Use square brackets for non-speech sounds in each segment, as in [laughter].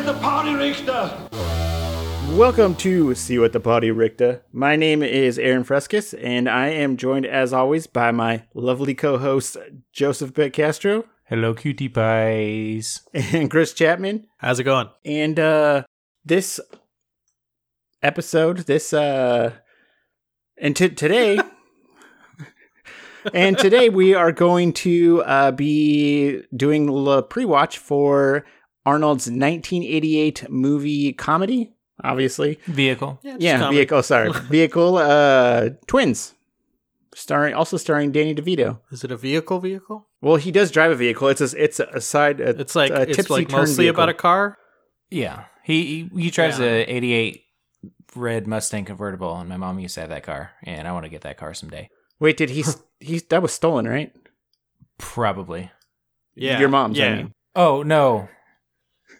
at the party, Richter. Welcome to See What the Party Richter. My name is Aaron Frescus, and I am joined, as always, by my lovely co-host Joseph Beck Castro Hello, cutie pies. [laughs] and Chris Chapman. How's it going? And uh this episode, this uh and t- today [laughs] and today we are going to uh be doing the pre-watch for Arnold's 1988 movie comedy, obviously. Vehicle. Yeah, comedy. vehicle, sorry. [laughs] vehicle uh Twins. Starring also starring Danny DeVito. Is it a vehicle? Vehicle? Well, he does drive a vehicle. It's a it's a side a, It's like a it's like turn mostly vehicle. about a car. Yeah. He he, he drives Yeah. a 88 red Mustang convertible, and my mom used to have that car, and I want to get that car someday. Wait, did he? s- [laughs] he that was stolen, right? Probably. Yeah, Your mom's, I Yeah, mean. Oh, no.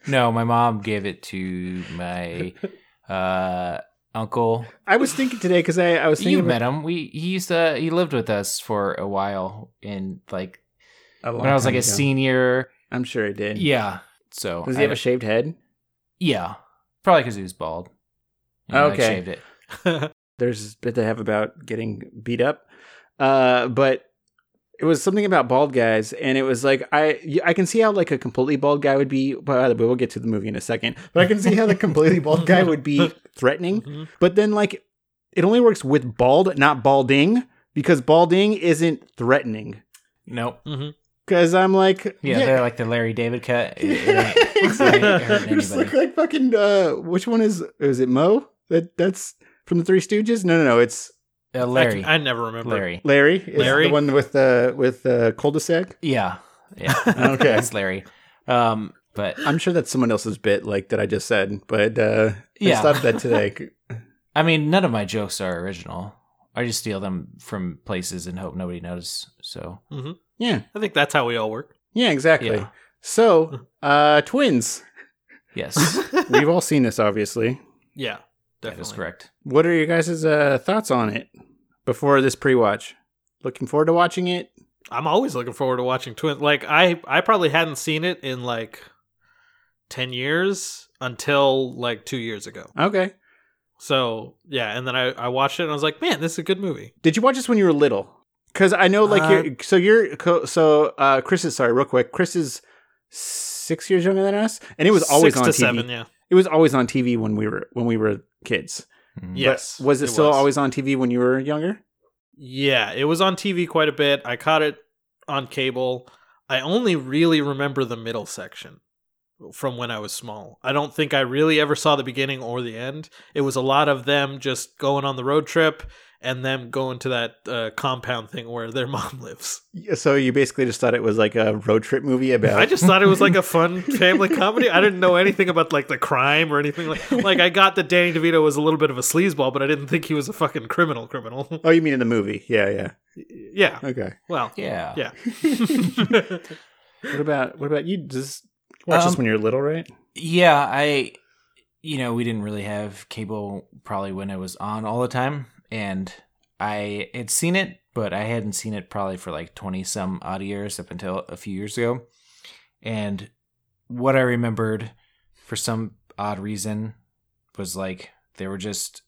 No, my mom gave it to my [laughs] uh, uncle. I was thinking today because I, I was thinking You met him. We he used to he lived with us for a while in like a long when I was like a ago. senior. I'm sure he did. Yeah. So Does I- he have a shaved head? Yeah. Probably because he was bald. And I, Okay. shaved it. [laughs] There's a bit to have about getting beat up, uh, but it was something about bald guys, and it was like I I can see how like a completely bald guy would be. By the way, we'll get to the movie in a second, but I can see how the completely [laughs] bald guy would be threatening. Mhm. But then like it only works with bald, not balding, because balding isn't threatening. Nope. Mhm. Because I'm like, Yeah, they're like the Larry David cut. [laughs] It- it ain't- it ain't hurting [laughs] You just look like fucking. Uh, which one is? Is it Mo? That that's from the Three Stooges. No, no, no. It's Uh, I, Larry. can- I never remember. Larry. Larry. Is Larry? the one with the with the cul-de-sac. Yeah. Yeah. [laughs] Okay. it's Larry. Um, but I'm sure that's someone else's bit, like that I just said. But uh, I Yeah. just thought of that today. [laughs] [laughs] I mean, none of my jokes are original. I just steal them from places and hope nobody knows. So mm-hmm. yeah, I think that's how we all work. yeah, exactly. yeah. So, uh, twins. Yes, We've all seen this, obviously. Yeah, that definitely. is correct. What are your guys' uh, thoughts on it before this pre-watch? Looking forward to watching it. I'm always looking forward to watching Twins. Like I, I probably hadn't seen it in like ten years until like two years ago. Okay. So yeah, and then I, I watched it and I was like, man, this is a good movie. Did you watch this when you were little? Because I know, like, Uh, you're so you're so uh, Chris is sorry, real quick. Chris is six years younger than us, and it was always Six on to TV. seven. Yeah. It was always on TV when we were when we were kids. Hmm. But Yes. was it, still always on TV when you were younger? Yeah, it was on TV quite a bit. I caught it on cable. I only really remember the middle section from when I was small. I don't think I really ever saw the beginning or the end. It was a lot of them just going on the road trip and them going to that uh, compound thing where their [laughs] mom lives. So you basically just thought it was like a road trip movie about. I just thought it was like a fun [laughs] family comedy. I didn't know anything about like the crime or anything like. Like I got that Danny DeVito was a little bit of a sleazeball, but I didn't think he was a fucking criminal. Criminal. [laughs] Oh, you mean in the movie? Yeah, yeah. yeah. Okay. Well. Yeah. Yeah. What about what about you? Just watch this Um, when you're little, right? Yeah, I, you know, we didn't really have cable probably when it was on all the time, and I had seen it, but I hadn't seen it probably for like twenty some odd years up until a few years ago. And what I remembered, for some odd reason, was like they were just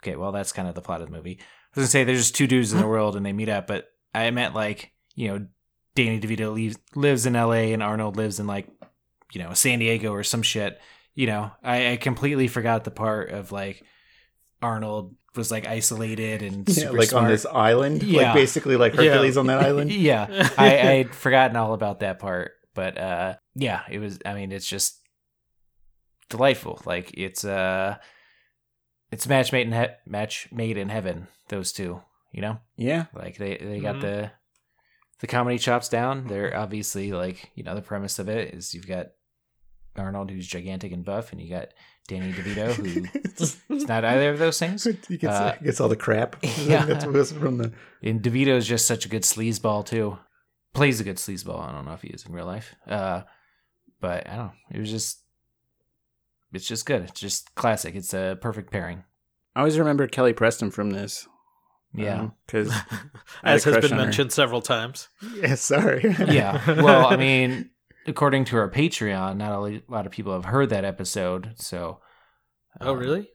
okay. Well, that's kind of the plot of the movie. I was gonna say there's just two dudes in the world and they meet up, but I meant like you know Danny DeVito leaves, lives in L.A. and Arnold lives in like you know San Diego or some shit. You know, I, I completely forgot the part of like Arnold was like isolated and Yeah, like on this island, Yeah. like basically like Yeah. Hercules on that island. [laughs] yeah, [laughs] I, I had forgotten all about that part, but uh, yeah, it was. I mean, it's just delightful. Like it's uh, it's match made in he- match made in heaven. Those two, you know, Yeah, like they they got Mhm. the the comedy chops down. They're obviously like you know the premise of it is you've got Arnold who's gigantic and buff, and you got Danny DeVito who [laughs] is not either of those things. he gets, Uh, gets all the crap. [laughs] yeah. That's what was from the. And DeVito's just such a good sleazeball too. Plays a good sleazeball. I don't know if he is in real life. Uh, but I don't know. It was just it's just good. It's just classic. It's a perfect pairing. I always remember Kelly Preston from this. Yeah. because [laughs] As has been on her. mentioned several times. yeah, sorry. yeah. Well, I mean, according to our Patreon, not a lot of people have heard that episode. So, Oh, um, really?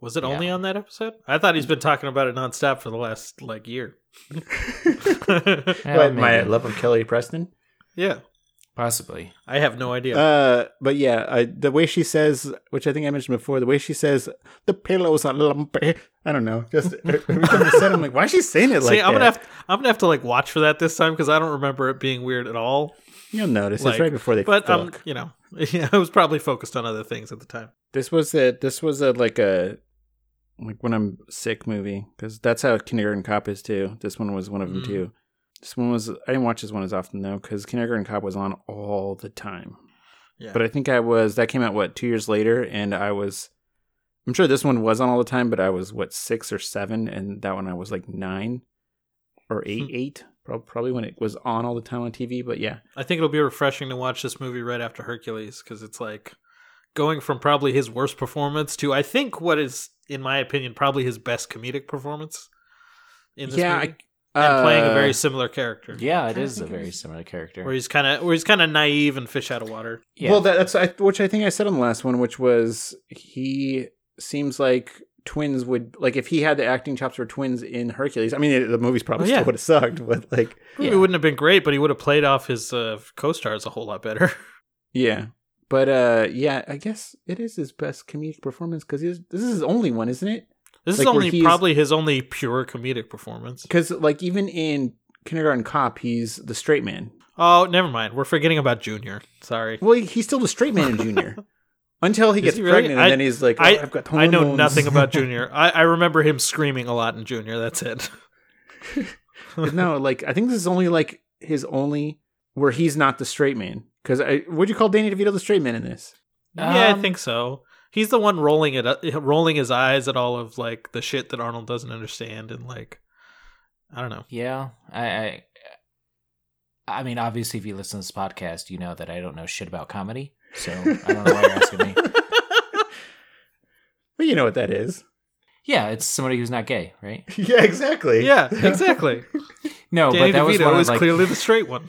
Was it yeah. only on that episode? I thought he's been talking about it nonstop for the last like year. [laughs] [laughs] Yeah, my love of Kelly Preston. yeah, Possibly. I have no idea. Uh, but yeah, I, the way she says, which I think I mentioned before, the way she says the pillows are lumpy. I don't know. Just [laughs] every time I said, I'm like, why is she saying it like See, I'm that? gonna have I'm gonna have to like watch for that this time because I don't remember it being weird at all. You'll notice Like, it's right before they But um, you know, [laughs] yeah, I was probably focused on other things at the time. This was a this was a like a like when I'm sick movie because that's how Kindergarten Cop is too. This one was one of them Mm. too. This one was I didn't watch this one as often though because Kindergarten Cop was on all the time. Yeah, But I think I was that came out what two years later, and I was. I'm sure this one was on all the time, but I was what six or seven, and that one I was like nine or eight, Hmm. eight, probably when it was on all the time on TV. But yeah, I think it'll be refreshing to watch this movie right after Hercules because it's like going from probably his worst performance to I think what is, in my opinion, probably his best comedic performance in this yeah, movie, I, and playing a uh, very similar character. Yeah, it is a very similar character. Where he's kind of where he's kind of naive and fish out of water. yeah. Well, that, that's I, which I think I said on the last one, which was he seems like twins would like if he had the acting chops for twins in Hercules. I mean, it, the movie's probably Oh, yeah. still would have sucked, but like, Movie Yeah. wouldn't have been great, but he would have played off his uh, co-stars a whole lot better. [laughs] yeah. But uh, yeah, I guess it is his best comedic performance because this is his only one, isn't it? This Like, is only probably his only pure comedic performance. Because like even in Kindergarten Cop, he's the straight man. Oh, never mind. We're forgetting about Junior. Sorry. Well, he's still the straight man in Junior [laughs] until he Is gets he really? pregnant, I- and then he's like, oh, I- I've got I know nothing about [laughs] Junior. I, I remember him screaming a lot in Junior. That's it. [laughs] no, like I think this is only like his only where he's not the straight man. Because would you call Danny DeVito the straight man in this? yeah, I Um, think so. He's the one rolling it, up- rolling his eyes at all of like the shit that Arnold doesn't understand, and like, I don't know. Yeah, I, I, I mean, obviously, if you listen to this podcast, you know that I don't know shit about comedy. So I don't know why you're asking me. [laughs] Well, you know what that is. Yeah, it's somebody who's not gay, right? [laughs] yeah, exactly. yeah, [laughs] exactly. No, Danny but that was DeVito one of is like, clearly the straight one.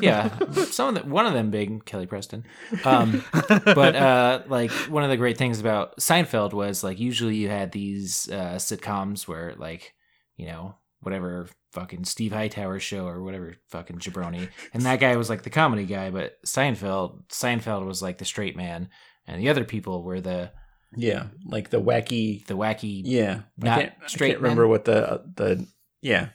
yeah, some of the, one of them big Kelly Preston. Um, but uh, like one of the great things about Seinfeld was like usually you had these uh, sitcoms where like you know whatever fucking Steve Hightower show or whatever fucking jabroni, and that guy was like the comedy guy, but Seinfeld Seinfeld was like the straight man, and the other people were the Yeah, like the wacky. the wacky Yeah, Not I can't, I straight can't remember men? what the the yeah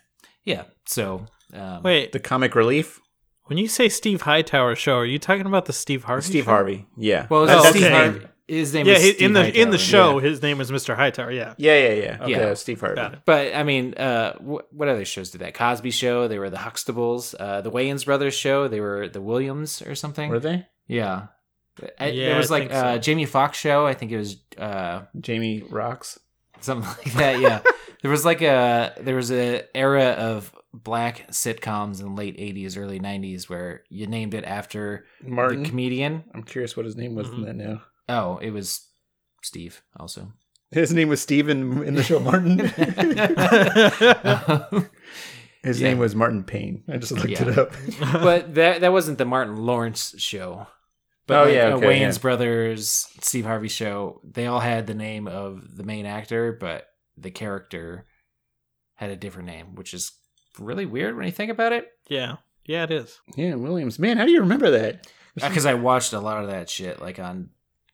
yeah. So um, Wait, the comic relief. when you say Steve Hightower show, are you talking about the Steve Harvey? Steve show? Harvey. Yeah. well, it was Oh, Steve okay. Harvey. His name Yeah, is he, Steve in the in the show, yeah. his name is Mr. Hightower. Yeah, Yeah, yeah, yeah. Okay, Yeah. Steve Harvey. But I mean, uh, wh- what other shows did that? Cosby Show. They were the Huxtables. Uh, the Wayans Brothers Show. They were the Williams or something. Were they Yeah. I, Yeah, there was I like think so. uh, Jamie Foxx show. I think it was uh, Jamie Rocks? something [laughs] like that. Yeah, [laughs] there was like a there was a era of black sitcoms in the late '80s, early '90s where you named it after Martin. the comedian. I'm curious what his name was in Mhm. that now. Oh, it was Steve. Also, His name was Steven in the show Martin. [laughs] [laughs] His Yeah. name was Martin Payne. I just looked Yeah. it up. [laughs] but that that wasn't the Martin Lawrence show. But Oh, like, yeah, uh, okay, Wayans yeah. Brothers, Steve Harvey show. They all had the name of the main actor, but the character had a different name, which is really weird when you think about it. yeah, yeah, it is. Yeah, Williams. Man, how do you remember that? Because I watched a lot of that shit, like on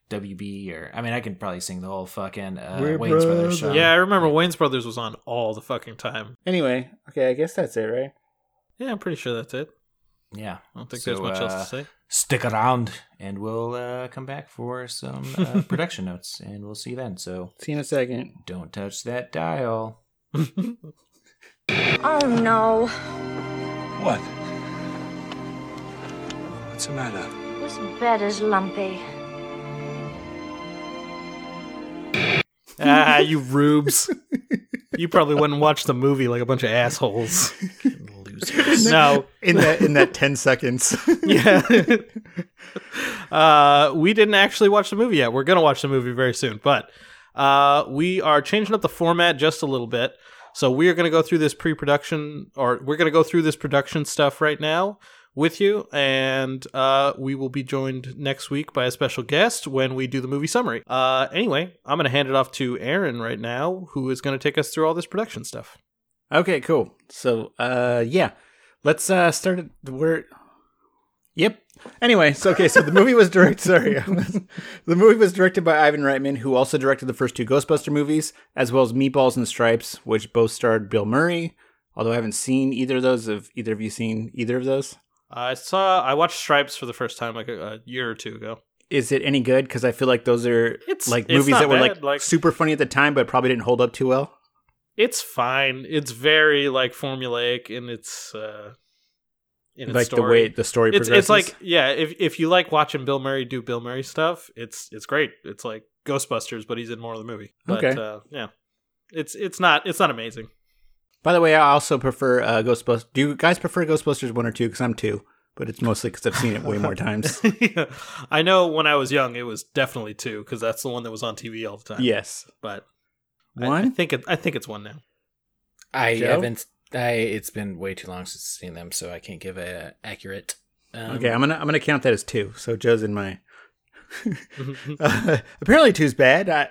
WB, or I mean, I can probably sing the whole fucking uh, We're Wayans Brothers show. brothers. Yeah, I remember Wayans Brothers was on all the fucking time. Anyway, okay, I guess that's it, right? Yeah, I'm pretty sure that's it. yeah. I don't think So, there's much else uh, to say. Stick around, and we'll uh, come back for some uh, [laughs] production notes, and we'll see you then. So See you in a second. don't touch that dial. [laughs] Oh no. What? What's the matter? This bed is lumpy. Ah, you rubes. you probably wouldn't watch the movie like a bunch of assholes. Losers. no, In that in that ten seconds. yeah. uh, we didn't actually watch the movie yet. We're gonna watch the movie very soon, but uh, we are changing up the format just a little bit. So we are gonna go through this pre-production, or we're gonna go through this production stuff right now. With you, and uh, we will be joined next week by a special guest when we do the movie summary. Uh, anyway, I'm going to hand it off to Aaron right now, who is going to take us through all this production stuff. Okay, cool. So, uh, yeah, let's uh start. It, we're yep. Anyway, so okay, so the [laughs] movie was directed. Sorry, [laughs] the movie was directed by Ivan Reitman, who also directed the first two Ghostbuster movies, as well as Meatballs and Stripes, which both starred Bill Murray. Although I haven't seen either of those. Have either of you seen either of those? I saw, I watched Stripes for the first time like a, a year or two ago. Is it any good? Because I feel like those are It's- like it's movies that were like, like- super funny at the time, but probably didn't hold up too well. It's fine. It's very like formulaic and its uh, in its like story. the way the story it's progresses. it's like yeah if if you like watching bill murray do bill murray stuff it's it's great it's like ghostbusters but he's in more of the movie but Okay. uh yeah it's it's not it's not amazing By the way, I also prefer uh, Ghostbusters. Do you guys prefer Ghostbusters one or two? Because I'm two, but it's mostly because I've seen it way more times. [laughs] Yeah. i know when i was young it was definitely two because that's the one that was on tv all the time yes, but I- I, think it i think it's one now I Joe? haven't. I it's been way too long since I've seen them, so I can't give a accurate. Um, okay, I'm gonna I'm gonna count that as two. So Joe's in my. [laughs] [laughs] uh, apparently, two's bad. I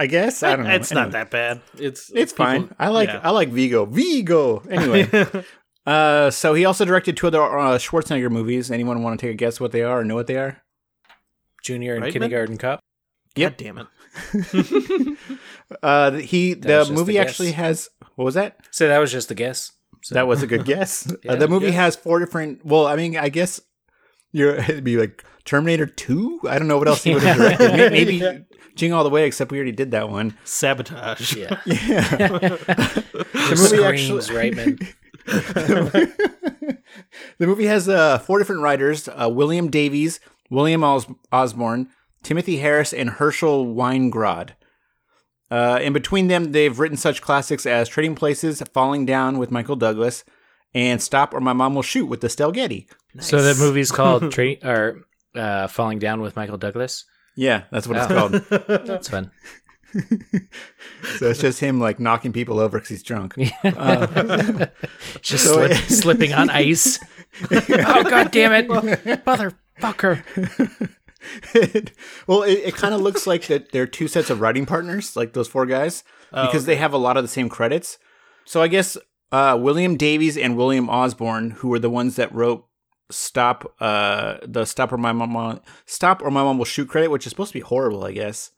I guess I don't know. it's not that bad it's It's fine. I like yeah. I like Vigo. Vigo. Anyway, [laughs] uh, so he also directed two other uh, Schwarzenegger movies. Anyone want to take a guess what they are or know what they are? Junior and Reitman? kindergarten cop. Yep. God damn it [laughs] [laughs] Uh, he That the movie actually has what was that? So that was just a guess. So That was a good guess. Yeah, uh, the movie yeah. has four different. Well, I mean, I guess you're [laughs] it'd be like Terminator Two. I don't know what else he would have directed. May- Maybe [laughs] Jing All the Way, except we already did that one. sabotage yeah. [laughs] Yeah. the movie screams, right, man? the movie has uh, four different writers: uh, William Davies, William Os- Osborne, Timothy Harris, and Herschel Weingrod. Uh, in between them, they've written such classics as Trading Places, Falling Down with Michael Douglas, and Stop or My Mom Will Shoot with Estelle Getty. So the movie's called [laughs] Tra- or uh, Falling Down with Michael Douglas. Yeah, that's what it's Oh. called. [laughs] That's fun. So it's just him like knocking people over because he's drunk. [laughs] Uh, Just So- slip, slipping on ice. oh god damn it, motherfucker! well, it, it kind of looks like that they're two sets of writing partners, like those four guys, Oh, because they have a lot of the same credits. So I guess uh, William Davies and William Osborne, who were the ones that wrote "Stop," uh, the "Stop or My Mom," "Stop or My Mom Will Shoot" credit, which is supposed to be horrible, I guess.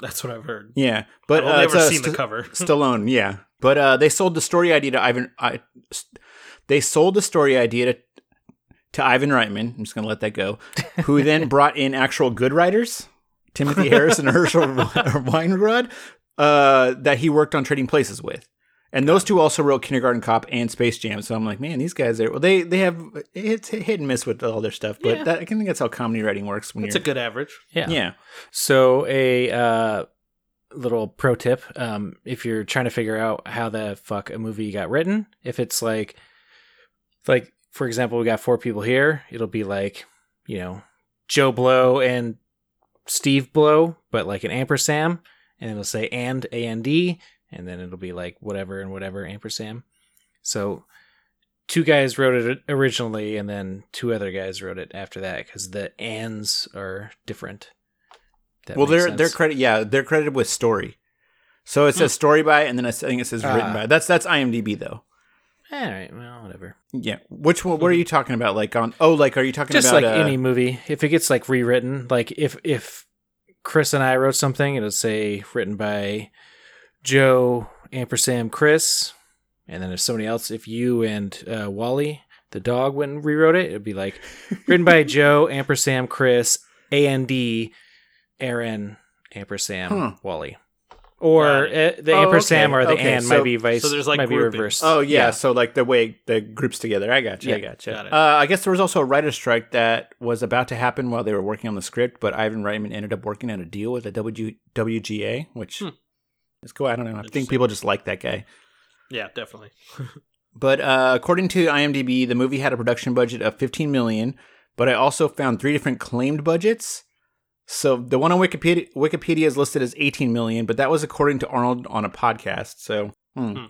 that's what i've heard Yeah, but i've uh, only it's, ever uh, seen the cover [laughs] Stallone, yeah. But uh, they sold the story idea to Ivan. I, they sold the story idea to, to Ivan Reitman. I'm just gonna let that go. [laughs] Who then brought in actual good writers, Timothy Harris and [laughs] Herschel Weingrod, uh, that he worked on Trading Places with. And those two also wrote Kindergarten Cop and Space Jam. So I'm like, man, these guys are well. They they have it's hit and miss with all their stuff, but Yeah. that, I think that's how comedy writing works. When it's a you're, good average Yeah. yeah. So a uh, little pro tip: um, if you're trying to figure out how the fuck a movie got written, if it's like, like for example, we got four people here, it'll be like, you know, Joe Blow and Steve Blow, but like an ampersand, and it'll say and a n d, and then it'll be like whatever and whatever ampersand. So two guys wrote it originally, and then two other guys wrote it after that because the ands are different. That well, they're they're credit yeah they're credited with story. So it says story by, and then I think it says written Ah. by. That's that's IMDb though. All right, well, whatever. Yeah. Which one? What are you talking about? Like on? Oh, like are you talking Just about like uh, any movie, if it gets like rewritten, like if if Chris and I wrote something, it'll say written by Joe ampersand Chris, and then if somebody else, if you and uh, Wally the dog went and rewrote it, it'd be like [laughs] written by Joe ampersand Chris A N D Aaron ampersand Huh. Wally. Or uh, the Oh, ampersand okay, or the okay, and so- might be vice. so there's, like, might be reversed. Oh yeah, so like the way the groups together. I got you. I Yeah, got you. got it. Uh, I guess there was also a writer's strike that was about to happen while they were working on the script, but Ivan Reitman ended up working out a deal with the w- WGA, which Hmm. Is cool. I don't know. I think people just like that guy. Yeah, definitely. [laughs] But uh, according to IMDb, the movie had a production budget of 15 million. But I also found three different claimed budgets. So the one on Wikipedia, Wikipedia is listed as 18 million, but that was according to Arnold on a podcast. So hmm. Hmm.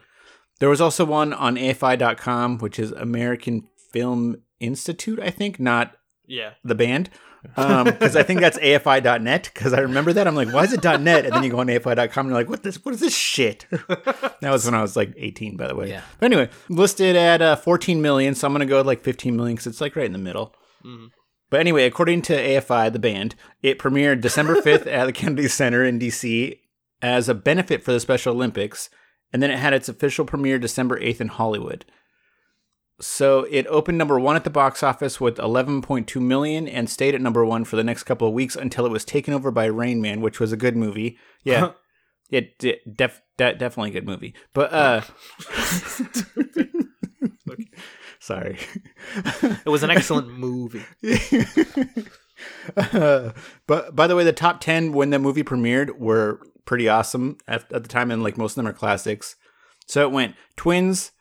there was also one on AFI.com, which is American Film Institute, I think, not Yeah. the band. Because I think that's AFI.net. Because I remember that. I'm like, why is it .net? And then you go on AFI.com and you're like, what this? What is this shit? [laughs] that was when I was like 18, by the way. Yeah. But anyway, listed at uh, 14 million. So I'm going to go with like 15 million because it's like right in the middle. Mhm. But anyway, according to AFI, the band, it premiered December [laughs] 5th at the Kennedy Center in DC as a benefit for the Special Olympics. And then it had its official premiere December 8th in Hollywood. So it opened number one at the box office with 11.2 million and stayed at number one for the next couple of weeks until it was taken over by Rain Man, which was a good movie. Yeah, it de- def- de- definitely a good movie. But uh, [laughs] sorry. It was an excellent movie. [laughs] Uh, but by the way, the top 10 when the movie premiered were pretty awesome at, at the time, and like most of them are classics. So it went Twins,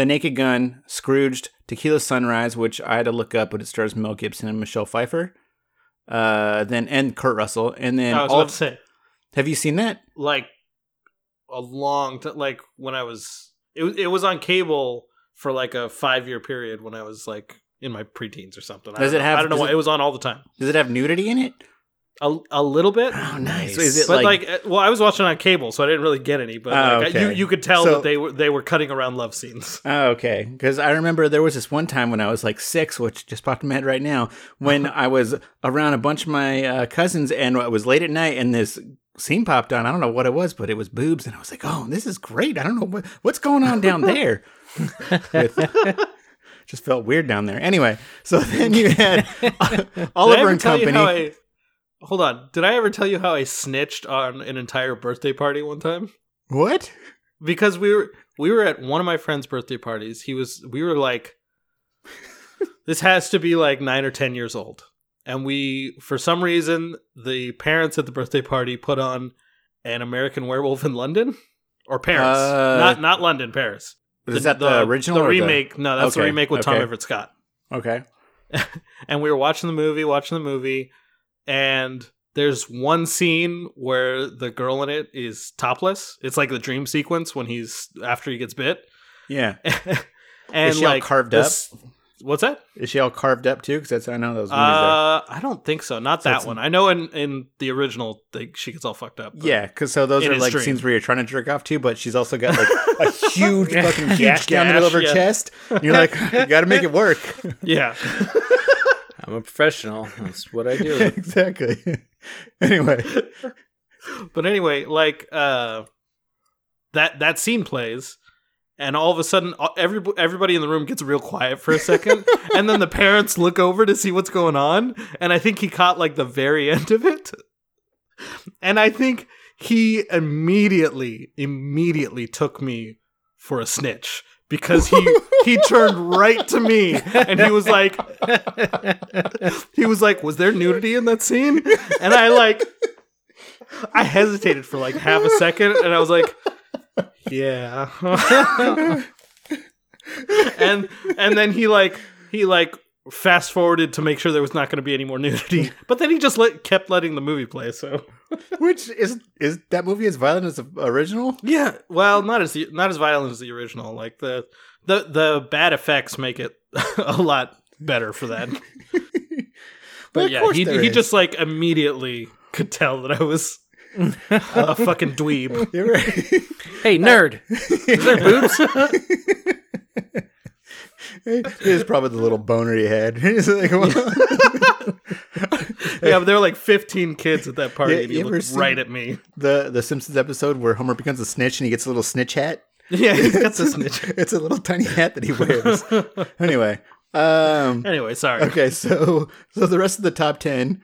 The Naked Gun, Scrooged, Tequila Sunrise, which I had to look up, but it stars Mel Gibson and Michelle Pfeiffer. Uh, then and Kurt Russell, and then I was all about to say, have you seen that? like a long t- like when I was it was it was on cable for like a five year period when I was like in my preteens or something. I Does don't it know. have- I don't know why it- it was on all the time. Does it have nudity in it? A, a little bit. Oh, nice. So is it but like, like, uh, well, I was watching on cable, so I didn't really get any. But Oh, like, you okay. you could tell So- that they were they were cutting around love scenes. Oh, [laughs] okay. Because I remember there was this one time when I was like six, which just popped in my head right now, when I was around a bunch of my uh, cousins and it was late at night and this scene popped on. I don't know what it was, but it was boobs. And I was like, oh, this is great. I don't know what, what's going on down there. [laughs] With- [laughs] just felt weird down there. Anyway, so then you had Oliver and you Company. Hold on. Did I ever tell you how I snitched on an entire birthday party one time? what? because we were we were at one of my friend's birthday parties. He was we were like [laughs] this has to be like 9 or 10 years old. And we for some reason the parents at the birthday party put on an American Werewolf in London or Paris. Uh, not not London, Paris. Is that the, original The remake. no, that's the remake with Tom okay. Everett Scott. Okay. [laughs] and we were watching the movie, watching the movie, and there's one scene where the girl in it is topless. It's like the dream sequence when he's after he gets bit. Yeah. [laughs] and Is she all like carved this- What's that? Is she all carved up too? Because that's I know those movies. Uh, are- I don't think so. Not So that one. I know in in the original, they, she gets all fucked up. Yeah, because so those are like dream. scenes where you're trying to jerk off too, but she's also got like a [laughs] huge fucking Huge gash down the middle of her yeah. chest. And you're like, you got to make it work. [laughs] yeah. I'm a professional. That's what I do. [laughs] exactly. [laughs] anyway, [laughs] but anyway, like uh, that that scene plays, and all of a sudden, uh, every everybody in the room gets real quiet for a second, and then the parents look over to see what's going on, and I think he caught like the very end of it, and I think he immediately immediately took me for a snitch because he he [laughs] turned right to me and he was like he was like was there nudity in that scene? And i like i hesitated for like half a second and i was like yeah. [laughs] And and then he like he like fast forwarded to make sure there was not going to be any more nudity [laughs] but then he just let, kept letting the movie play so [laughs] which is is that movie as violent as the original? yeah well not as not as violent as the original like the the the bad effects make it [laughs] a lot better for that Well, But yeah, he he is. just like immediately could tell that I was a fucking dweeb. You're right. hey, nerd. Is there boobs? It is probably the little boner he had. [laughs] He's like, Yeah, but there were like 15 kids at that party, Yeah, and he looked right at me. the the Simpsons episode where Homer becomes a snitch and he gets a little snitch hat. Yeah, he's got the snitch. it's a little tiny hat that he wears. [laughs] anyway, um, Anyway, sorry. okay, so so the rest of the top ten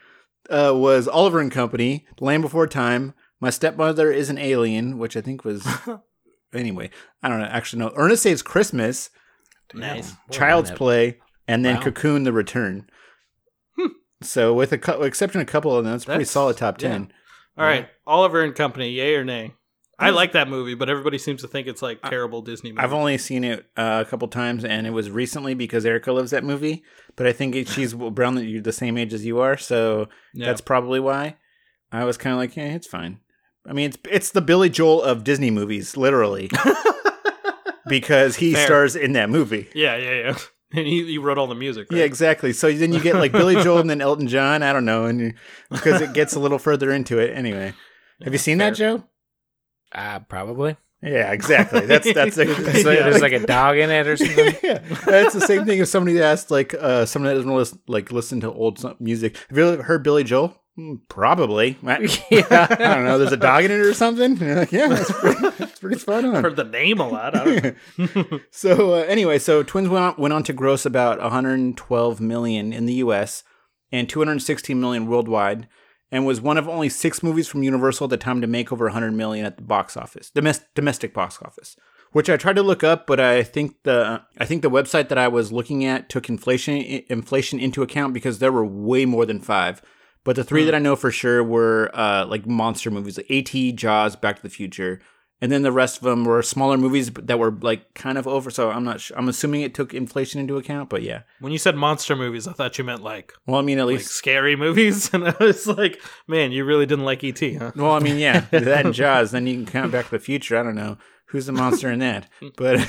uh, was Oliver and Company, Land Before Time, My Stepmother is an Alien, which I think was [laughs] anyway. I don't know. Actually, no. Ernest Saves Christmas, nice. Child's Play, and then Wow. Cocoon: The Return. So, with a cou- exception of a couple of them, it's a pretty solid top ten. All right, Oliver and Company, yay or nay? I like that movie, but everybody seems to think it's like terrible Disney movie. I've only seen it uh, a couple times, and it was recently because Erica loves that movie. But I think it, she's around the, the same age as you are, so Yeah. that's probably why. I was kind of like, yeah, it's fine. I mean, it's it's the Billy Joel of Disney movies, literally, [laughs] because he Fair. stars in that movie. yeah, yeah, yeah. [laughs] And he, he wrote all the music. Right? Yeah, exactly. So then you get like Billy [laughs] Joel and then Elton John. I don't know, and you, because it gets a little further into it. Anyway, have you seen that, Joe? Uh, probably. Yeah, exactly. That's that's [laughs] like, So there's like a dog in it or something. yeah, that's the same thing if somebody asked like uh someone that doesn't listen, like listen to old music. Have you ever heard Billy Joel? Hmm, Probably. [laughs] I, yeah. [laughs] I don't know. There's a dog in it or something. Like, [laughs] yeah, that's pretty, that's pretty spot on. Heard the name a lot. I don't know. so uh, anyway, so Twins went on, went on to gross about 112 million in the U.S. and 216 million worldwide, and was one of only six movies from Universal at the time to make over 100 million at the box office, domestic domestic box office. Which I tried to look up, but I think the I think the website that I was looking at took inflation inflation into account because there were way more than five. But the three that I know for sure were uh, like monster movies, like E.T., Jaws, Back to the Future, and then the rest of them were smaller movies that were like kind of over. So I'm not. Sure. I'm assuming it took inflation into account, but yeah. When you said monster movies, I thought you meant like Well, I mean, at like least. scary movies, [laughs] and I was like, man, you really didn't like ET, huh? well, I mean, yeah, [laughs] that and Jaws. Then you can count Back to the Future. I don't know who's the monster in that, [laughs] but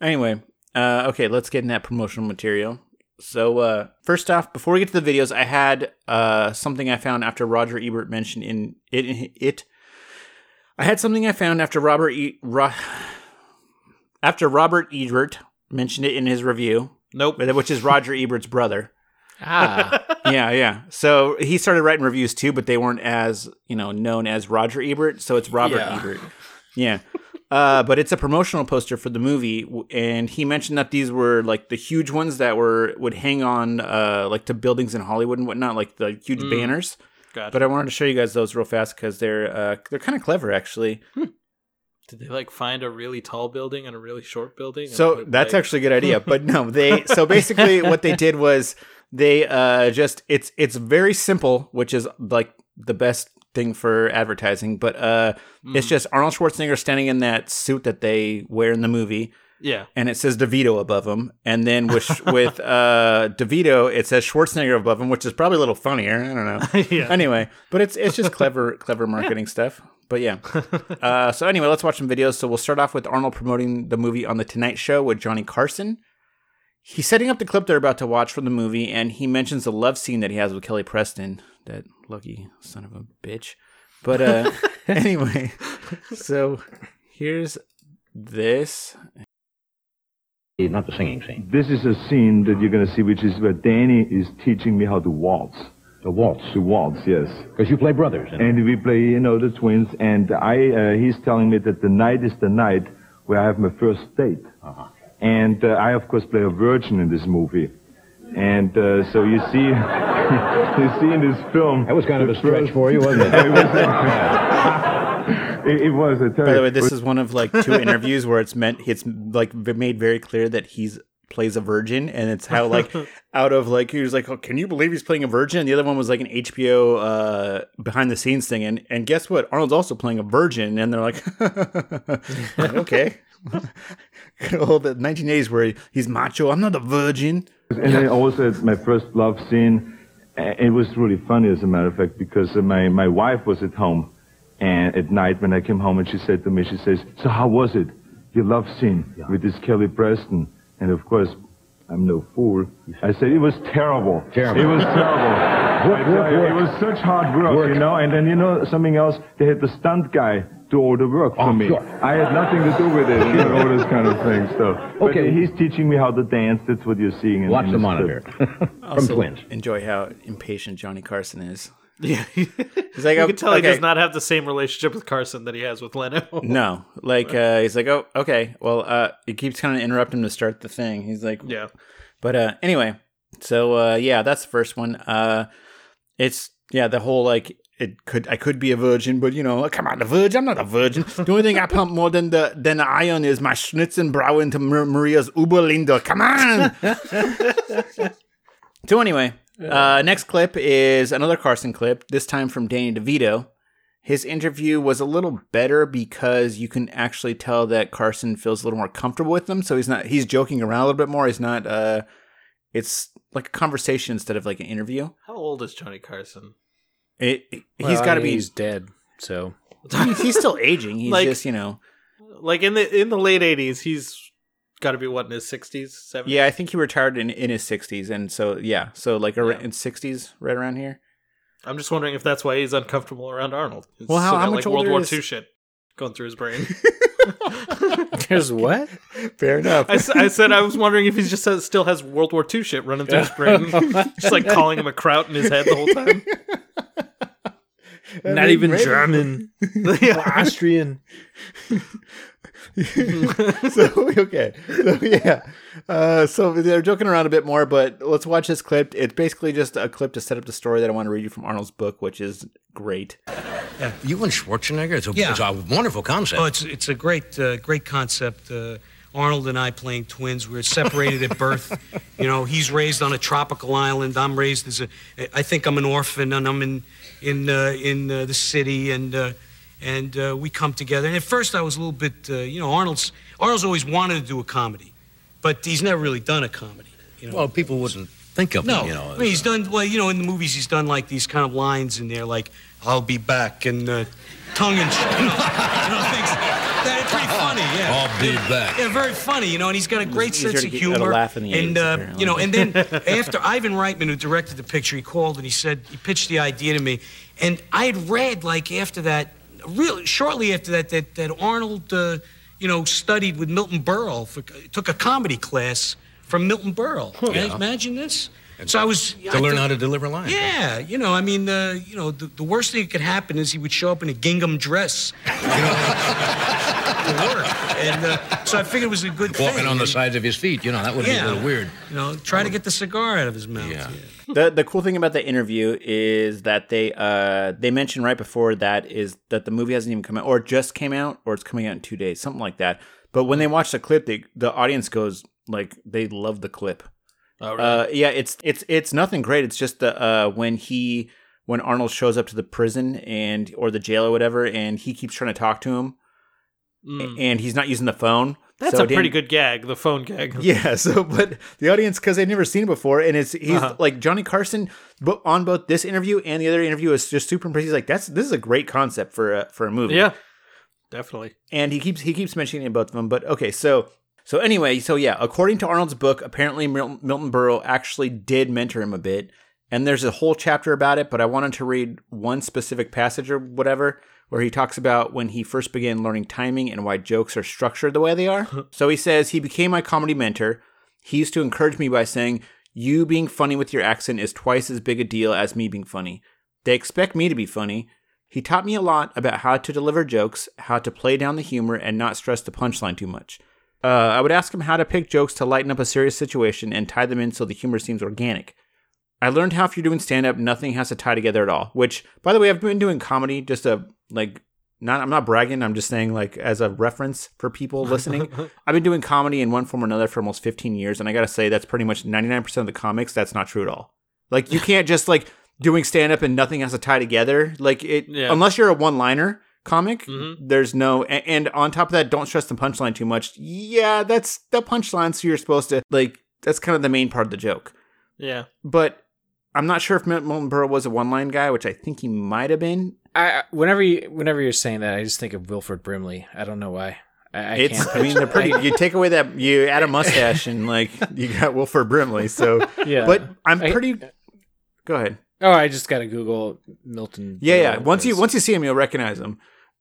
anyway. Uh, okay, let's get in that promotional material. So uh, first off, before we get to the videos, I had uh, something I found after Roger Ebert mentioned in it. It. I had something I found after Robert e- Ro- after Robert Ebert mentioned it in his review, Nope. which is Roger Ebert's brother. [laughs] Ah. [laughs] yeah, yeah. So he started writing reviews too, but they weren't as you know known as Roger Ebert. So it's Robert Yeah. Ebert. Yeah. Uh, but it's a promotional poster for the movie, and he mentioned that these were like the huge ones that were would hang on uh, like to buildings in Hollywood and whatnot, like the huge banners. Gotcha. But I wanted to show you guys those real fast because they're uh, they're kind of clever actually. Did they like find a really tall building and a really short building? So put, that's like- actually a good idea. But no, they [laughs] so basically what they did was they uh just it's it's very simple, which is like the best thing for advertising, but uh it's just Arnold Schwarzenegger standing in that suit that they wear in the movie yeah. and it says DeVito above him, and then with [laughs] with uh DeVito it says Schwarzenegger above him, which is probably a little funnier. I don't know. [laughs] yeah. Anyway, but it's it's just clever [laughs] clever marketing stuff. But yeah. Uh, so anyway, let's watch some videos. So we'll start off with Arnold promoting the movie on the Tonight Show with Johnny Carson. He's setting up the clip they're about to watch from the movie, and he mentions the love scene that he has with Kelly Preston. That lucky son of a bitch. But uh, [laughs] anyway, so here's this. Not the singing scene. This is a scene that you're going to see, which is where Danny is teaching me how to waltz. The waltz. The waltz, yes. Because you play brothers. And, And we play, you know, the twins. And I, uh, he's telling me that the night is the night where I have my first date. Uh-huh. And uh, I, of course, play a virgin in this movie. And uh, so you see, [laughs] you see in this film. that was kind of a stretch first- for you, wasn't it? [laughs] it was. [laughs] it, it was. I tell By the way, this is one of like two interviews where it's meant it's like v- made very clear that he's plays a virgin, and it's how like out of like he was like, oh, can you believe he's playing a virgin? And the other one was like an HBO uh, behind the scenes thing, and and guess what? Arnold's also playing a virgin, and they're like, like, okay. [laughs] Good old the 1980s where he's macho. I'm not a virgin. And then also my first love scene. It was really funny, as a matter of fact, because my, my wife was at home, and at night when I came home, and she said to me, she says, "So how was it, your love scene with this Kelly Preston?" And of course, I'm no fool. I said it was terrible. Terrible. It was terrible. [laughs] Work, work, you, work. It was such hard work, Work. you know. And then you know something else. They had the stunt guy do all the work for Oh, me. sure. I had nothing to do with it. You know, all this kind of thing. So, but Okay. he's teaching me how to dance. That's what you're seeing. In, Watch in the this monitor. clip. [laughs] From Also twins. Enjoy how impatient Johnny Carson is. [laughs] Yeah. [laughs] He's like, you oh, can tell he does not have the same relationship with Carson that he has with Leno. No, like uh, he's like, oh, okay. Well, uh, he keeps kind of interrupting him to start the thing. He's like, Yeah. But uh, anyway, so uh, yeah, that's the first one. Uh, it's yeah, the whole like it could I could be a virgin, but you know, come on, a virgin. I'm not a virgin. The only thing I pump more than the than the iron is my Schnitzenbrau into Mar- Maria's Uberlinde. Come on. [laughs] so anyway, uh, next clip is another Carson clip. This time from Danny DeVito. His interview was a little better because you can actually tell that Carson feels a little more comfortable with them. So he's not he's joking around a little bit more. He's not uh it's like a conversation instead of like an interview. How old is Johnny Carson? It, it- Well, he's I got to mean, be He's dead. So [laughs] he's, he's still aging. He's Like- just, you know. Like in the in the late '80s, he's got to be what in his sixties, seventies. Yeah, I think he retired in, in his 60s. And so, yeah. So, like, ar- in 60s, right around here. I'm just wondering if that's why he's uncomfortable around Arnold. He's Well, how- how got, much like World older War is- II shit going through his brain? [laughs] [laughs] There's what? [laughs] Fair enough. I said I was wondering if he just has, still has World War II shit running through his brain, [laughs] just like calling him a kraut in his head the whole time. [laughs] Not even German, [laughs] Austrian. [laughs] [laughs] so okay so yeah uh, so they're joking around a bit more but let's watch this clip it's basically just a clip to set up the story that i want to read you from arnold's book which is great Yeah. You and Schwarzenegger? It's a, Yeah. it's a wonderful concept. Oh, it's it's a great uh, great concept. Uh, Arnold and I playing twins. We're separated at birth. You know, he's raised on a tropical island. I'm raised as a. I think I'm an orphan, and I'm in in uh, in uh, the city, and uh, and uh, we come together. And at first, I was a little bit. Uh, you know, Arnold's Arnold's always wanted to do a comedy, but he's never really done a comedy. You know. well, people wouldn't think of No, him, you know. I mean, he's done well. You know, in the movies, he's done like these kind of lines in there, like "I'll be back" and uh, tongue and [laughs] you know, you know things that are pretty [laughs] funny. Yeah, I'll be back. yeah, very funny. You know, and he's got a great easier sense to of get- at a humor. laugh in the and 80s, uh, you know, and then [laughs] after Ivan Reitman, who directed the picture, he called and he said he pitched the idea to me, and I had read like after that, really shortly after that, that that Arnold, uh, you know, studied with Milton Berle, for, took a comedy class from Milton Berle. Can you Yeah. imagine this? So I was to learn how to deliver lines. yeah, you know, I mean, uh, you know, the, the worst thing that could happen is he would show up in a gingham dress, you know, [laughs] to work, and uh, so I figured it was a good thing. Walking thing. on the sides of his feet, you know, that would be a little weird. You know, try to get the cigar out of his mouth. Yeah. the the cool thing about the interview is that they uh they mentioned right before that is that the movie hasn't even come out or just came out or it's coming out in two days something like that but when they watch the clip they the audience goes like they love the clip Oh, uh yeah it's it's it's nothing great it's just the uh when he when arnold shows up to the prison and or the jail or whatever and he keeps trying to talk to him Mm. and he's not using the phone That's So a pretty good gag, the phone gag. [laughs] yeah, so but the audience because they've never seen it before, and it's he's Uh-huh. like Johnny Carson, but on both this interview and the other interview is just super impressed. He's like, "That's this is a great concept for a for a movie." Yeah, definitely. and he keeps he keeps mentioning both of them. But okay, so so anyway, so yeah, according to Arnold's book, apparently Mil- Milton Berle actually did mentor him a bit, and there's a whole chapter about it. But I wanted to read one specific passage or whatever where he talks about when he first began learning timing and why jokes are structured the way they are. [laughs] so he says he became my comedy mentor. He used to encourage me by saying, "You being funny with your accent is twice as big a deal as me being funny." They expect me to be funny. He taught me a lot about how to deliver jokes, how to play down the humor, and not stress the punchline too much. Uh, I would ask him how to pick jokes to lighten up a serious situation and tie them in so the humor seems organic. I learned how if you're doing stand up, nothing has to tie together at all. Which, by the way, I've been doing comedy just a like not I'm not bragging, I'm just saying like as a reference for people [laughs] listening. I've been doing comedy in one form or another for almost 15 years, and I gotta say that's pretty much 99% of the comics. That's not true at all. Like you [laughs] can't just like doing stand up and nothing has to tie together. Like it Yeah. unless you're a one liner comic, Mhm. there's no and, and on top of that, don't stress the punchline too much. Yeah, that's the punchline, so you're supposed to like that's kind of the main part of the joke. Yeah. But I'm not sure if Milton Berle was a one line guy, which I think he might have been. I I- whenever you whenever you're saying that, I just think of Wilford Brimley. I don't know why. I, I It's, can't. I mean, they're pretty. You take away that, you add a [laughs] mustache, and like you got Wilford Brimley. So, [laughs] yeah, but I'm I- pretty. Go ahead. oh, I just got to Google Milton. Yeah, yeah. Once you once you see him, you'll recognize him.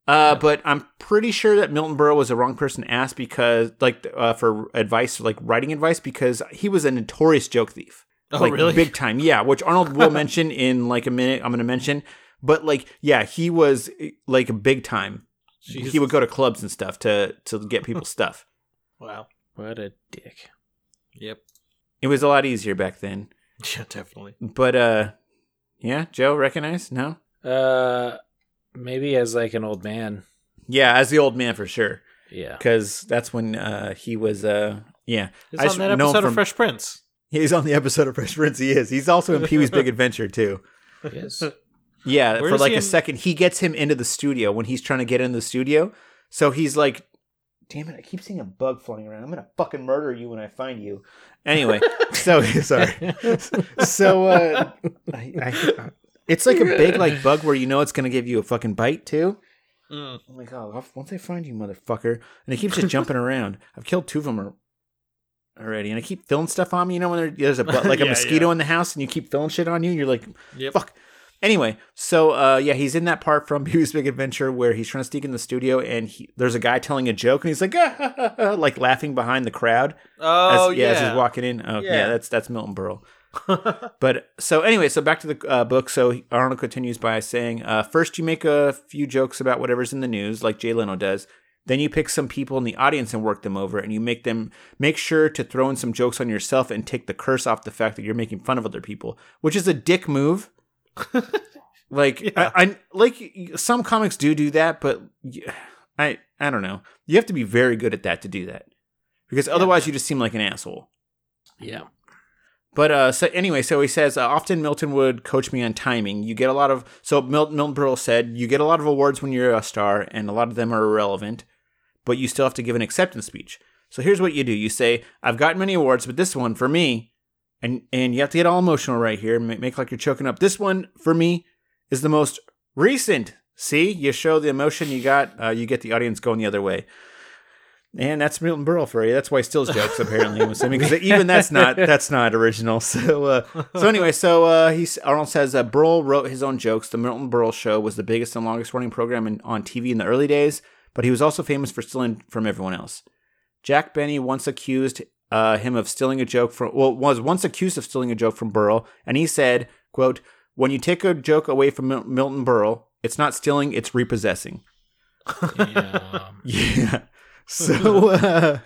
Uh, but I'm pretty sure that Milton Berle was the wrong person to ask because, like, uh, for advice, like writing advice, because he was a notorious joke thief. Oh, like, really? Big time, yeah. Which Arnold will [laughs] mention in like a minute. I'm going to mention, but like, yeah, he was like a big time. He would go to clubs and stuff to to get [laughs] people stuff. Wow. what a dick. Yep. It was a lot easier back then. [laughs] Yeah, definitely. But uh, yeah, Joe recognize no. Uh, maybe as like an old man. Yeah, as the old man for sure, Yeah. because that's when uh he was uh yeah. He's I on just that know him episode of Fresh Prince. He's on the episode of Fresh Prince. He is. He's also in Pee Wee's Big [laughs] Adventure too. Yes. Yeah, Where for like a in- second, he gets him into the studio when he's trying to get in the studio. So he's like, "Damn it! I keep seeing a bug flying around. I'm gonna fucking murder you when I find you." Anyway, [laughs] so sorry. [laughs] So uh, I, I, it's like a big like [laughs] bug where you know it's gonna give you a fucking bite too. Mm. I'm like, oh, once I find you, motherfucker, and it keeps just jumping [laughs] around. I've killed two of them. Already, and I keep filling stuff on me. You know when there's a [laughs] like a Yeah, mosquito yeah. in the house, and you keep filling shit on you, and you're like, Yep. fuck. Anyway, so uh, yeah, he's in that part from Pee Big Adventure where he's trying to sneak in the studio, and he, there's a guy telling a joke, and he's like, ah, ha, ha, ha," like laughing behind the crowd. Oh as, yeah. as he's walking in. Oh yeah, Yeah. that's that's Milton Berle. [laughs] but so anyway, so back to the uh, book. So Arnold continues by saying, uh, first you make a few jokes about whatever's in the news, like Jay Leno does. Then you pick some people in the audience and work them over, and you make them make sure to throw in some jokes on yourself and take the curse off the fact that you're making fun of other people, which is a dick move. [laughs] like I, I like some comics do do that, but I I don't know. You have to be very good at that to do that, because otherwise you just seem like an asshole. Yeah. But uh, so anyway, so he says uh, often Milton would coach me on timing. You get a lot of so Mil- Milton Berle said you get a lot of awards when you're a star, and a lot of them are irrelevant, but you still have to give an acceptance speech. So here's what you do: you say, "I've gotten many awards, but this one for me," and and you have to get all emotional right here, ma- make like you're choking up. This one for me is the most recent. See, you show the emotion you got, uh, you get the audience going the other way. And that's Milton Berle for you. That's why he steals jokes, apparently. I'm assuming because even that's not that's not original. [laughs] So uh, so anyway, so uh, he's Arnold says uh, Berle wrote his own jokes. The Milton Berle Show was the biggest and longest running program in, on TV in the early days, but he was also famous for stealing from everyone else. Jack Benny once accused uh, him of stealing a joke from well was once accused of stealing a joke from Berle, and he said, "quote When you take a joke away from Mil- Milton Berle, it's not stealing, it's repossessing." [laughs] Yeah. Yeah. So, [laughs] uh,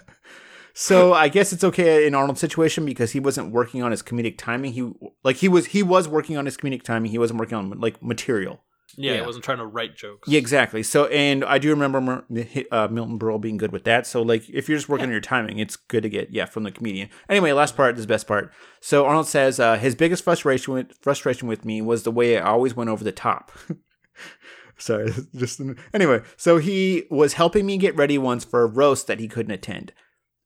so I guess it's okay in Arnold's situation because he wasn't working on his comedic timing. He like he was he was working on his comedic timing. He wasn't working on like material. yeah, Yeah. I wasn't trying to write jokes. Yeah, exactly. So, and I do remember Mer- uh, Milton Berle being good with that. So, like, if you're just working on your timing, it's good to get yeah from the comedian. Anyway, last part this is the best part. So Arnold says uh, his biggest frustration with frustration with me was the way I always went over the top. [laughs] Sorry, [laughs] just anyway. So he was helping me get ready once for a roast that he couldn't attend.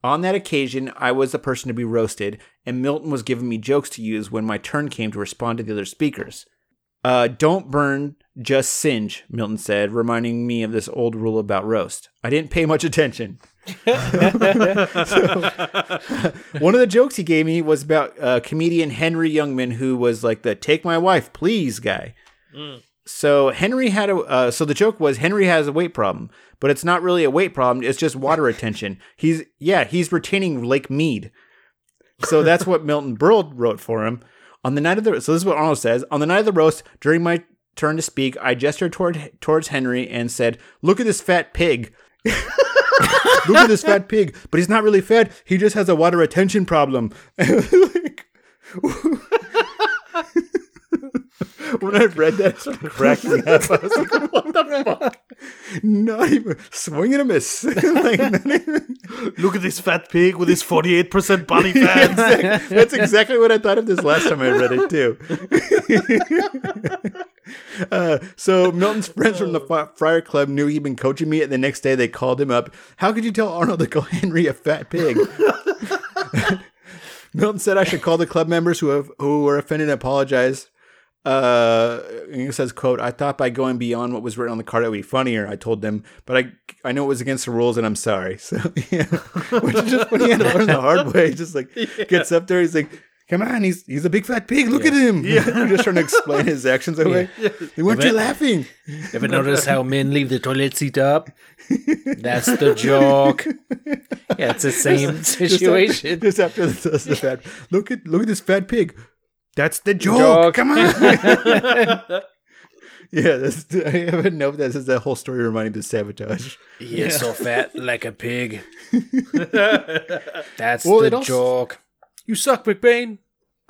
On that occasion, I was the person to be roasted, and Milton was giving me jokes to use when my turn came to respond to the other speakers. Uh, don't burn, just singe, Milton said, reminding me of this old rule about roast. I didn't pay much attention. [laughs] So, [laughs] one of the jokes he gave me was about uh, comedian Henny Youngman, who was like the "take my wife, please" guy. So Henny had a. Uh, so the joke was Henny has a weight problem, but it's not really a weight problem. It's just water retention. He's yeah, he's retaining Lake Mead. So that's what Milton Berle wrote for him on the night of the. So this is what Arnold says on the night of the roast. During my turn to speak, I gestured toward towards Henny and said, "Look at this fat pig." [laughs] Look at this fat pig, but he's not really fat. He just has a water retention problem. [laughs] Like, [laughs] when I read that, I started cracking up. I was like, [laughs] "What the fuck?" Not even swing and a miss. [laughs] like, even- Look at this fat pig with his 48% body [laughs] Yeah, fat. That's exactly what I thought of this last time I read it too. uh, so Milton's friends from the Friar Club knew he'd been coaching me, and the next day they called him up. How could you tell Arnold to call Henny a fat pig? Milton said I should call the club members who have who were offended and apologize. Uh, and he says, "quote I thought by going beyond what was written on the card it would be funnier. I told them, but I I know it was against the rules, and I'm sorry. [laughs] So yeah, which is just when he had to learn the hard way. Just like [laughs] gets up there, he's like, "Come on, he's he's a big fat pig. Look at him." Yeah, I'm [laughs] just trying to explain his actions away. They weren't you bet- laughing? Ever notice how men leave the toilet seat up? That's the joke. Yeah, it's the same Just after- situation. Just after, the, the fat, look at look at this fat pig. That's the joke. Joke. Come on. [laughs] yeah, that's, I have a note that says that whole story reminding to sabotage. He is so fat like a pig. [laughs] That's Well, it the also- joke. You suck, McBain. [laughs]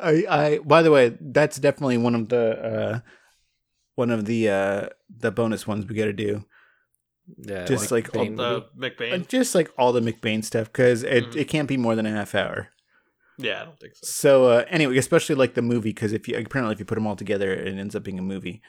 I, I by the way, that's definitely one of the uh one of the uh the bonus ones we got to do. Yeah, Just like all, the uh, McBain. just like all the McBain stuff cuz it, it can't be more than a half hour. Yeah, I don't think so. So uh anyway, especially like the movie cuz if you apparently if you put them all together it ends up being a movie.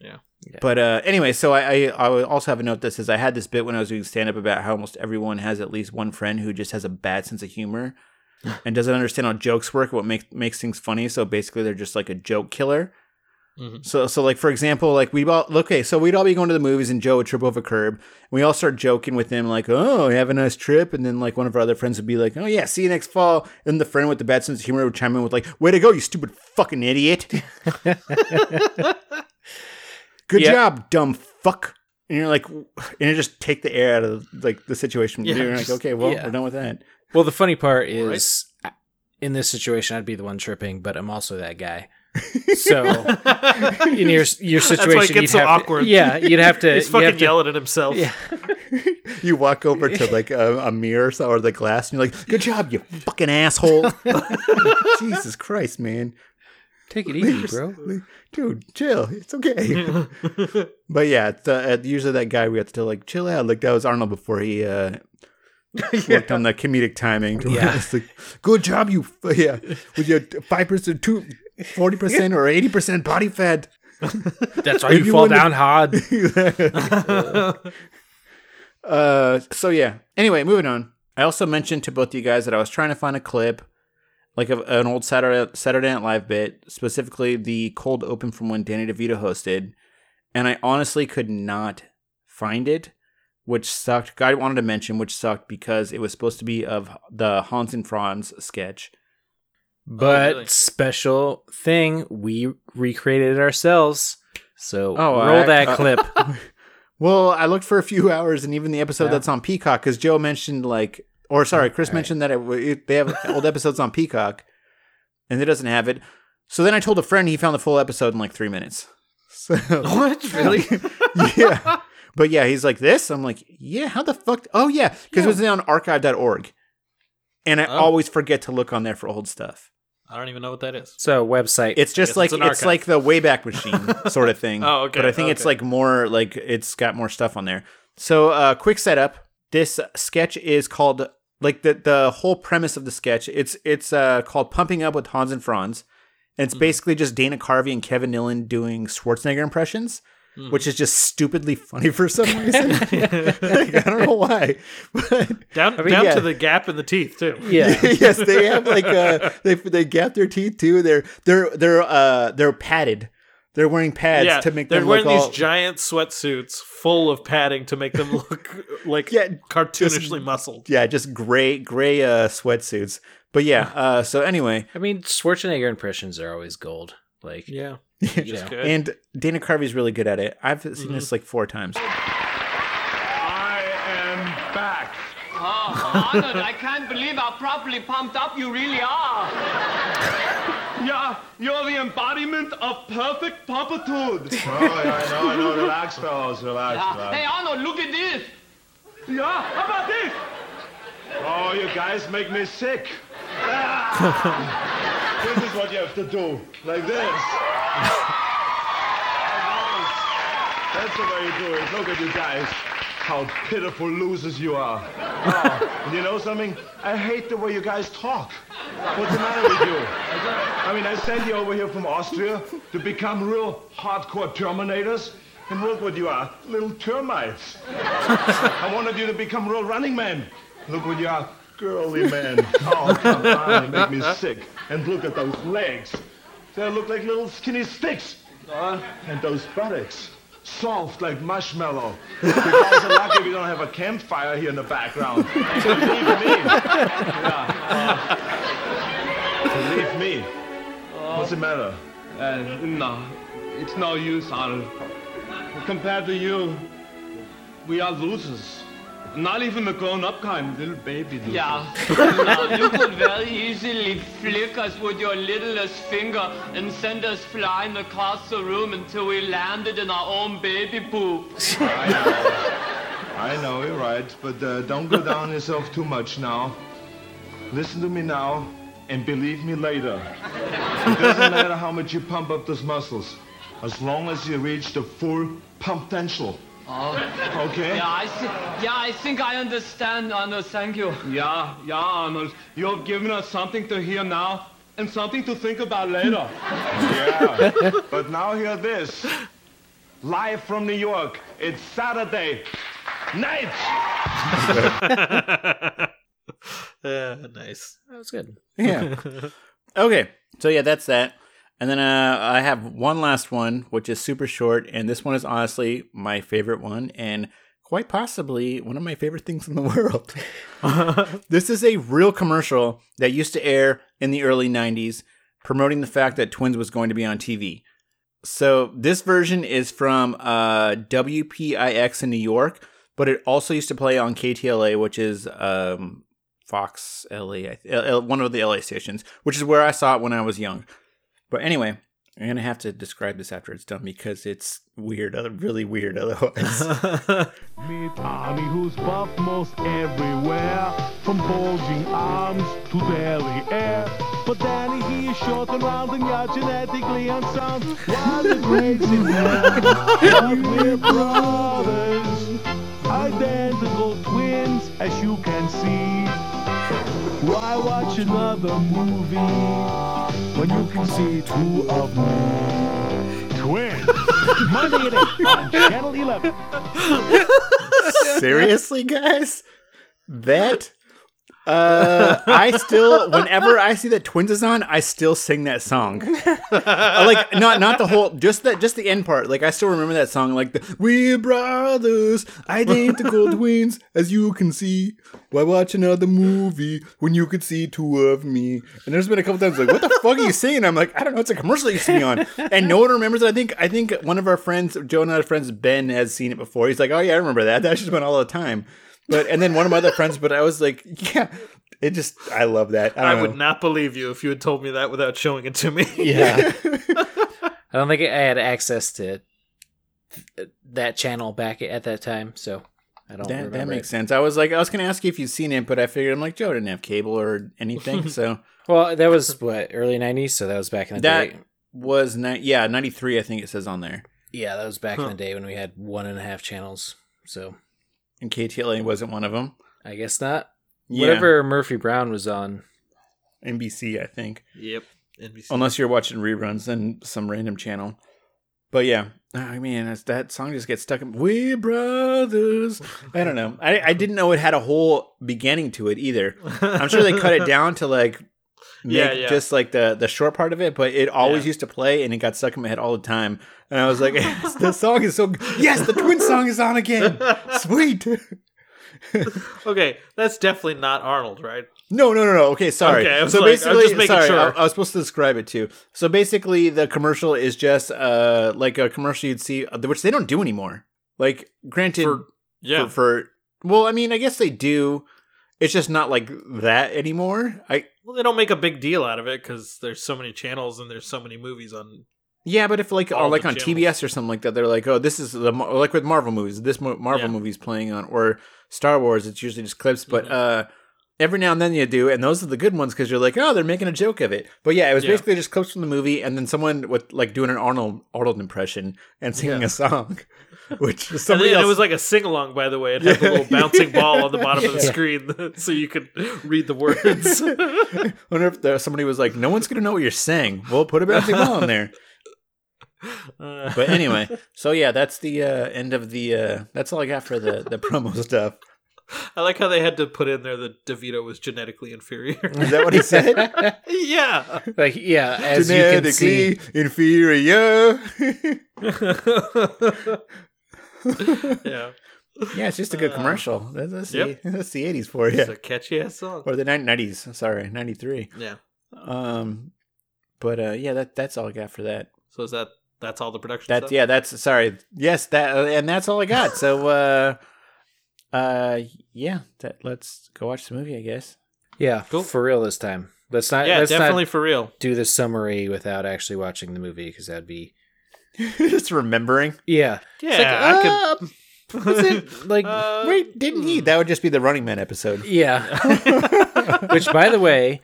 Yeah. But uh, anyway, so I, I I also have a note that says I had this bit when I was doing stand up about how almost everyone has at least one friend who just has a bad sense of humor [laughs] and doesn't understand how jokes work, what makes makes things funny. So basically, they're just like a joke killer. Mm-hmm. So, so like for example, like we all okay, so we'd all be going to the movies, and Joe would trip over a curb, and we all start joking with him, like, "Oh, have a nice trip," and then like one of our other friends would be like, "Oh yeah, see you next fall," and the friend with the bad sense of humor would chime in with like, "Way to go, you stupid fucking idiot! [laughs] Good Yeah. job, dumb fuck." And you're like, and you just take the air out of like the situation. Yeah, you're like, okay, well, yeah. we're done with that. Well, the funny part is, in this situation, I'd be the one tripping, but I'm also that guy. So [laughs] in your your situation, That's why situation, it gets you'd so have awkward. To, yeah, you'd have to. [laughs] He's fucking to- yelling at himself. Yeah. [laughs] You walk over to like a, a mirror or so- or the glass, and you're like, "Good job, you fucking asshole!" Jesus Christ, man. Take it easy, bro. dude, chill. It's okay. but yeah, it's, uh, uh, usually that guy we have to like chill out. Like that was Arnold before he uh, worked on the comedic timing. Yeah. like, good job, you. f- Yeah, with your five percent, two. 40% or 80% body fat. That's why you, you fall down hard. [laughs] uh, so yeah. Anyway, moving on. I also mentioned to both of you guys that I was trying to find a clip, like of an old Saturday Saturday Night Live bit, specifically the cold open from when Danny DeVito hosted, and I honestly could not find it, which sucked. I wanted to mention which sucked because it was supposed to be of the Hans and Franz sketch. But really? special thing, we recreated it ourselves. So Oh, roll I- that uh, clip. [laughs] Well, I looked for a few [laughs] hours, and even the episode Yeah. that's on Peacock, because Joe mentioned like, or sorry, Chris mentioned that it, it, they have old episodes on Peacock, and it doesn't have it. So then I told a friend he found the full episode in like three minutes. [laughs] So What? Really? yeah, but yeah, he's like this. I'm like, yeah, how the fuck? Oh yeah, because it was on archive.org, and I Oh. always forget to look on there for old stuff. I don't even know what that is. so website. It's just like it's it's, like the Wayback Machine [laughs] sort of thing. Oh, okay, But I think it's like more like it's got more stuff on there. So, uh, quick setup. This sketch is called like the the whole premise of the sketch. It's it's uh, called Pumping Up with Hans and Franz. And it's basically just Dana Carvey and Kevin Nealon doing Schwarzenegger impressions, which is just stupidly funny for some reason. [laughs] like, I don't know why. But Down, mean, down yeah. to the gap in the teeth too. [laughs] yeah. [laughs] yes, they have like uh they they gap their teeth too. They're they're they're uh they're padded. They're wearing pads yeah, to make them look. they're wearing look these all giant sweatsuits full of padding to make them look like Yeah, cartoonishly muscled. yeah, just gray gray uh sweatsuits. But yeah, uh so anyway, I mean, Schwarzenegger impressions are always gold. Like, Yeah, [laughs] you know. good. and Dana Carvey's really good at it. I've seen mm-hmm. this like four times. I am back. Oh, Arnold, I can't believe how properly pumped up you really are. [laughs] Yeah, you're the embodiment of perfect pumpitude. Oh, yeah, I know, I know. Relax, fellows, relax, Hey, Arnold, look at this. Yeah, how about this? Oh, you guys make me sick. [laughs] Is what you have to do, like this. That's the way you do it. Look at you guys. How pitiful losers you are. Oh, you know something? I hate the way you guys talk. What's the matter with you? I mean, I sent you over here from Austria to become real hardcore Terminators. And look what you are, little termites. I wanted you to become real running men. Look what you are, girly men. Oh, come on, you make me sick. And look at those legs. They look like little skinny sticks. Uh, and those buttocks, soft like marshmallow. [laughs] You guys are lucky we don't have a campfire here in the background. Believe me. [laughs] Yeah, uh, believe me. What's the matter? Uh, no, it's no use, Arnold. Compared to you, we are losers. Not even the grown-up kind, little baby losers. Yeah, no, you could very easily flick us with your littlest finger and send us flying across the room until we landed in our own baby poop. I know, you're right, but uh, don't go down yourself too much now. Listen to me now, and believe me later. It doesn't matter how much you pump up those muscles, as long as you reach the full pump potential. Oh. Okay? Yeah, I see. Yeah, I think I understand, Arnold. Thank you. Yeah, yeah, Arnold. You have given us something to hear now and something to think about later. [laughs] Yeah. but now hear this. Live from New York, it's Saturday night. [laughs] Yeah, nice. that was good. Yeah. [laughs] okay. So yeah, that's that. And then uh, I have one last one, which is super short, and this one is honestly my favorite one, and quite possibly one of my favorite [laughs] things in the world. [laughs] this is a real commercial that used to air in the early 90s, promoting the fact that Twins was going to be on TV. So this version is from uh, WPIX in New York, but it also used to play on KTLA, which is um, Fox LA, I th- L- one of the LA stations, which is where I saw it when I was young. But anyway, I'm gonna have to describe this after it's done because it's weird, uh, really weird [laughs] otherwise. [laughs] Me Tommy, who's buff most everywhere, from bulging arms to belly air. But Danny, he is short and round and you're genetically unsound. While the grades in there, but we're brothers, identical twins, as you can see. Why watch another movie when you can see two of me? Twins, [laughs] Monday at 8 on Channel 11. Seriously, guys? That uh I still whenever I see that Twins is on, I still sing that song. Uh, like not not the whole just that just the end part. Like I still remember that song like the We're brothers, identical twins, as you can see. Why watch another movie when you could see two of me? And there's been a couple times like, what the fuck are you singing? I'm like, I don't know, it's a commercial you see on. And no one remembers it. I think I think one of our friends, Joe and our friends, Ben, has seen it before. He's like, Oh yeah, I remember that. That's just been all the time. But and then one of my other friends, but I was like, yeah, it just I love that. I, I would not believe you if you had told me that without showing it to me. Yeah. [laughs] I don't think I had access to that channel back at that time, so I don't That, that makes it. sense. I was like, I was gonna ask you if you'd seen it, but I figured I'm like Joe didn't have cable or anything, [laughs] so Well, that was what early '90s, so that was back in the that day. was ni- yeah ninety three. I think it says on there. Yeah, that was back in the day when we had one and a half channels. So And KTLA wasn't one of them. I guess not. Yeah. Whatever Murphy Brown was on. NBC, I think. Yep. NBC. Unless you're watching reruns, then some random channel. But yeah, ah, I mean, that's, that song just gets stuck in. We brothers. I don't know. I, I didn't know it had a whole beginning to it either. I'm sure they cut it [laughs] down to like make Yeah, yeah. just like the the short part of it, but it always Yeah. used to play and it got stuck in my head all the time. And I was like, [laughs] the song is so yes, the twin song is on again. [laughs] Sweet. [laughs] okay, that's definitely not Arnold, right? No, no, no, no. Okay, sorry. Okay, so like- basically, sorry, sure. I, I was supposed to describe it too. So basically, the commercial is just uh like a commercial you'd see, uh, which they don't do anymore. Like, granted, For- yeah. for, for well, I mean, I guess they do. It's just not like that anymore. I Well, they don't make a big deal out of it because there's so many channels and there's so many movies on. yeah, but if like or like on channels. TBS or something like that, they're like, oh, this is the like with Marvel movies. This Marvel Yeah. movie's playing on or Star Wars. It's usually just clips, but Mm-hmm. uh. Every now and then you do, and those are the good ones because you're like, oh, they're making a joke of it. But yeah, it was Yeah. basically just clips from the movie, and then someone with like doing an Arnold Arnold impression and singing Yeah. a song, [laughs] which And somebody then else it was like a sing along, by the way. It had the little bouncing [laughs] ball on the bottom of the screen [laughs] so you could read the words. I wonder if there, somebody was like, "No one's gonna know what you're saying." Well, put a bouncing ball in there. Uh, But anyway, so yeah, that's the uh, end of the. Uh, that's all I got for the the promo stuff. I like how they had to put in there that DeVito was genetically inferior. Is that what he said? yeah. Like yeah, as you can see, inferior. [laughs] yeah. yeah, it's just a good Uh, commercial. That's, that's, yep. the, that's the '80s [laughs] for you, It's a catchy ass song. or the '90s. Sorry, '93. Yeah. Um, but uh, yeah, that that's all I got for that. So is that that's all the production That's stuff? yeah. That's sorry. Yes, that uh, and that's all I got. So [laughs] uh, uh, yeah. That let's go watch the movie. I guess. yeah, cool. for real this time. Let's not. Yeah, let's not definitely for real. do the summary without actually watching the movie because that'd be [laughs] Just remembering. yeah. Yeah, It's like, I could. uh, was it [laughs] like Uh, Wait, didn't he? That would just be the Running Man episode. yeah? [laughs] Which, by the way,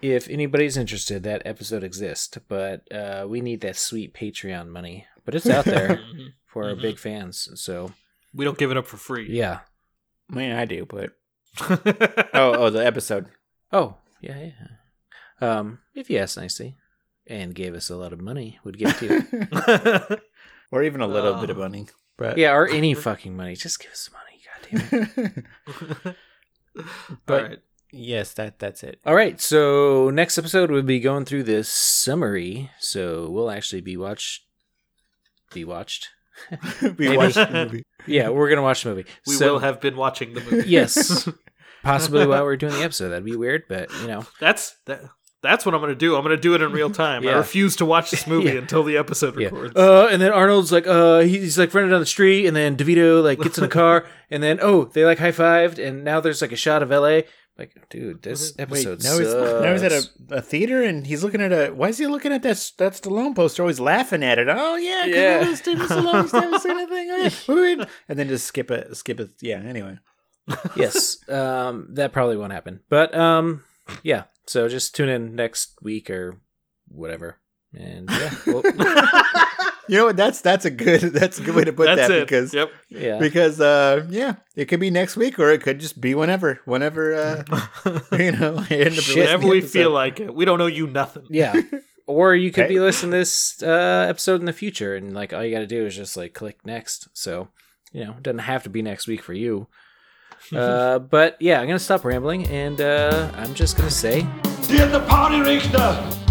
if anybody's interested, that episode exists, but uh, we need that sweet Patreon money. But it's out there for our Mhm. big fans. So We don't give it up for free. yeah. I mean, I do, but oh, oh, the episode. Oh yeah, yeah. Um, if you ask nicely and gave us a lot of money, we'd give it to you. [laughs] or even a little Oh. bit of oh. money. But yeah, or any [laughs] fucking money. Just give us money. God damn it. [laughs] But- All right. Yes, that that's it. All right, so next episode we'll be going through this summary. So we'll actually be watched, be watched. we watched the movie. Yeah, we're gonna watch the movie. We So- will have been watching the movie. yes, possibly while we're doing the episode. That'd be weird, but you know, That's that. That's what I'm going to do. I'm going to do it in real [laughs] time. I refuse to watch this [laughs] movie Yeah. until the episode yeah. records. Uh, and then Arnold's like, uh, he's like running down the street, and then DeVito like gets in a car, [laughs] and then oh, they like high fived, and now there's like a shot of L.A. Like, dude, this Wait, episode now he's, now he's at a, a theater and he's looking at a. Why is he looking at that that Stallone poster? Always laughing at it. Oh yeah, Yeah. yeah. Steven Stallone, Steven Stallone thing. Oh, yeah. And then just skip it, skip it. Yeah. Anyway, yes, um, that probably won't happen, but um, yeah. So just tune in next week or whatever, and yeah, [laughs] well, you know what? That's that's a good that's a good way to put That's that it. because Yep. yeah. because uh yeah it could be next week or it could just be whenever whenever uh [laughs] you know end up Whenever we feel like it. We don't know you nothing. Yeah. [laughs] Or you could Okay. be listening to this uh, episode in the future, and like all you got to do is just like click next. So you know, it doesn't have to be next week for you. Uh, but yeah, I'm gonna stop rambling, and uh, I'm just gonna say Get the party, Richter!